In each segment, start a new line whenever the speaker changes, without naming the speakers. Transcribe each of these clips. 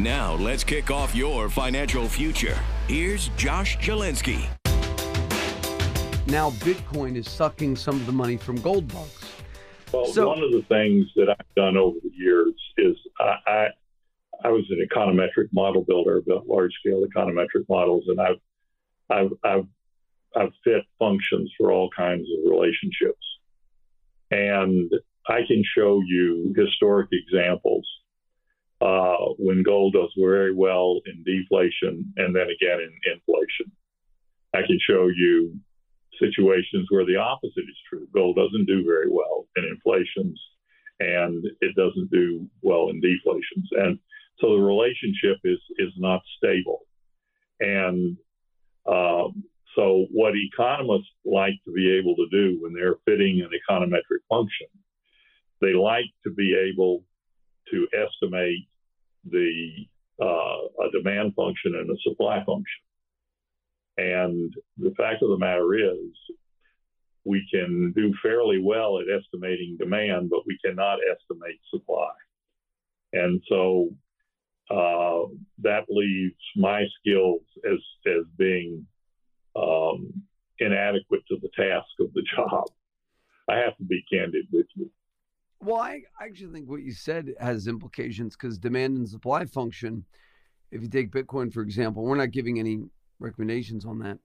Now, let's kick off your financial future. Here's Josh Jalinski.
Now, Bitcoin is sucking some of the money from gold bugs.
Well,
So-
one of the things that I've done over the years is I, I, I was an econometric model builder, built large scale econometric models, and I've, I've, I've, I've fit functions for all kinds of relationships. And I can show you historic examples uh, when gold does very well in deflation and then again in inflation. I can show you situations where the opposite is true. Gold doesn't do very well in inflations and it doesn't do well in deflations. And so the relationship is, is not stable. And um, so what economists like to be able to do when they're fitting an econometric function, they like to be able to estimate the uh, a demand function and a supply function. And the fact of the matter is, we can do fairly well at estimating demand, but we cannot estimate supply. And so uh, that leaves my skills as as being um, inadequate to the task of the job. I have to be candid with you.
Well, I actually think what you said has implications because demand and supply function, if you take Bitcoin, for example, we're not giving any recommendations on that,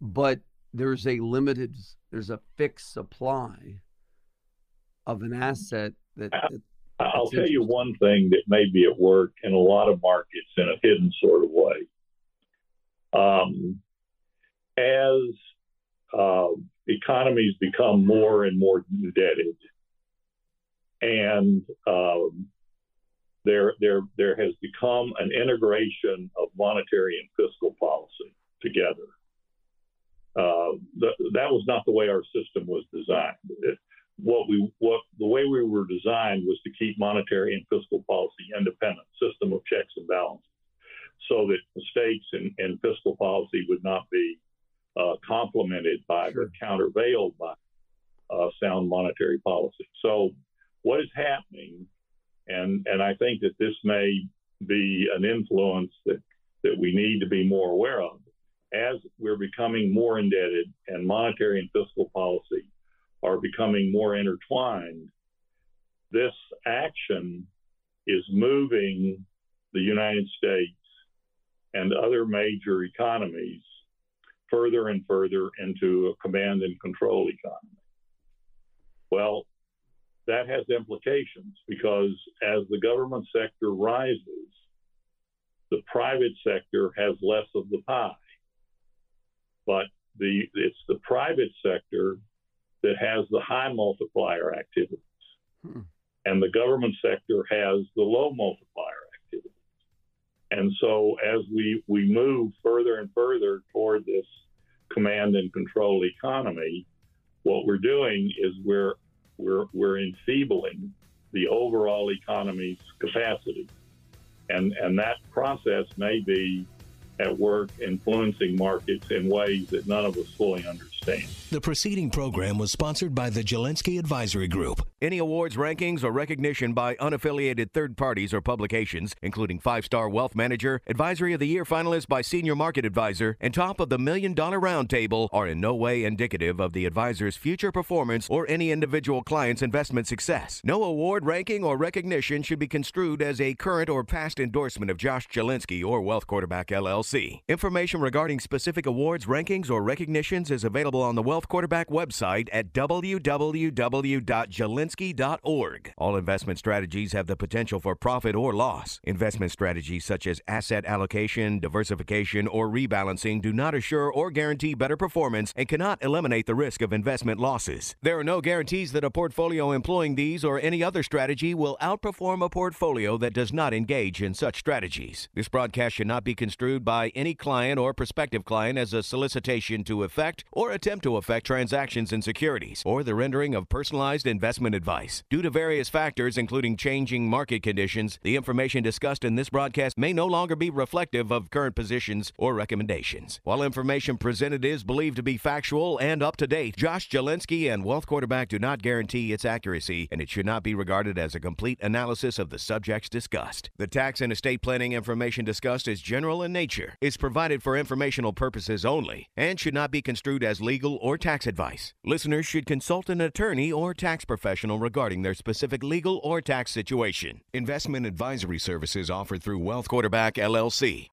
but there's a limited, there's a fixed supply of an asset that, that
I'll tell you one thing that may be at work in a lot of markets in a hidden sort of way. Um, as uh, economies become more and more indebted, and um, there, there, there has become an integration of monetary and fiscal policy together. Uh, th- that was not the way our system was designed. It, what we what the way we were designed was to keep monetary and fiscal policy independent, system of checks and balances, so that mistakes in, in fiscal policy would not be uh, complemented by
Sure.
but countervailed by uh, sound monetary policy. So what is happening, and and I think that this may be an influence that that we need to be more aware of as we're becoming more indebted and monetary and fiscal policy are becoming more intertwined, this action is moving the United States and other major economies further and further into a command and control economy. Well, that has implications because as the government sector rises, the private sector has less of the pie. But the it's the private sector that has the high multiplier activities.
Hmm.
And the government sector has the low multiplier activities. And so as we, we move further and further toward this command and control economy, what we're doing is we're we're we're enfeebling the overall economy's capacity. And and that process may be at work influencing markets in ways that none of us fully understand.
The preceding program was sponsored by the Jalinski Advisory Group. Any awards, rankings, or recognition by unaffiliated third parties or publications, including Five Star Wealth Manager, Advisory of the Year finalist by Senior Market Advisor, and Top of the Million Dollar Roundtable, are in no way indicative of the advisor's future performance or any individual client's investment success. No award, ranking, or recognition should be construed as a current or past endorsement of Josh Jalinski or Wealth Quarterback LLC. Information regarding specific awards, rankings, or recognitions is available available on the Wealth Quarterback website at www.jalinski.org. All investment strategies have the potential for profit or loss. Investment strategies such as asset allocation, diversification, or rebalancing do not assure or guarantee better performance and cannot eliminate the risk of investment losses. There are no guarantees that a portfolio employing these or any other strategy will outperform a portfolio that does not engage in such strategies. This broadcast should not be construed by any client or prospective client as a solicitation to effect or attempt to affect transactions in securities or the rendering of personalized investment advice. Due to various factors, including changing market conditions, the information discussed in this broadcast may no longer be reflective of current positions or recommendations. While information presented is believed to be factual and up to date, Josh Jalinski and Wealth Quarterback do not guarantee its accuracy, and it should not be regarded as a complete analysis of the subjects discussed. The tax and estate planning information discussed is general in nature, is provided for informational purposes only, and should not be construed as legal or tax advice. Listeners should consult an attorney or tax professional regarding their specific legal or tax situation. Investment advisory services offered through Wealth Quarterback LLC.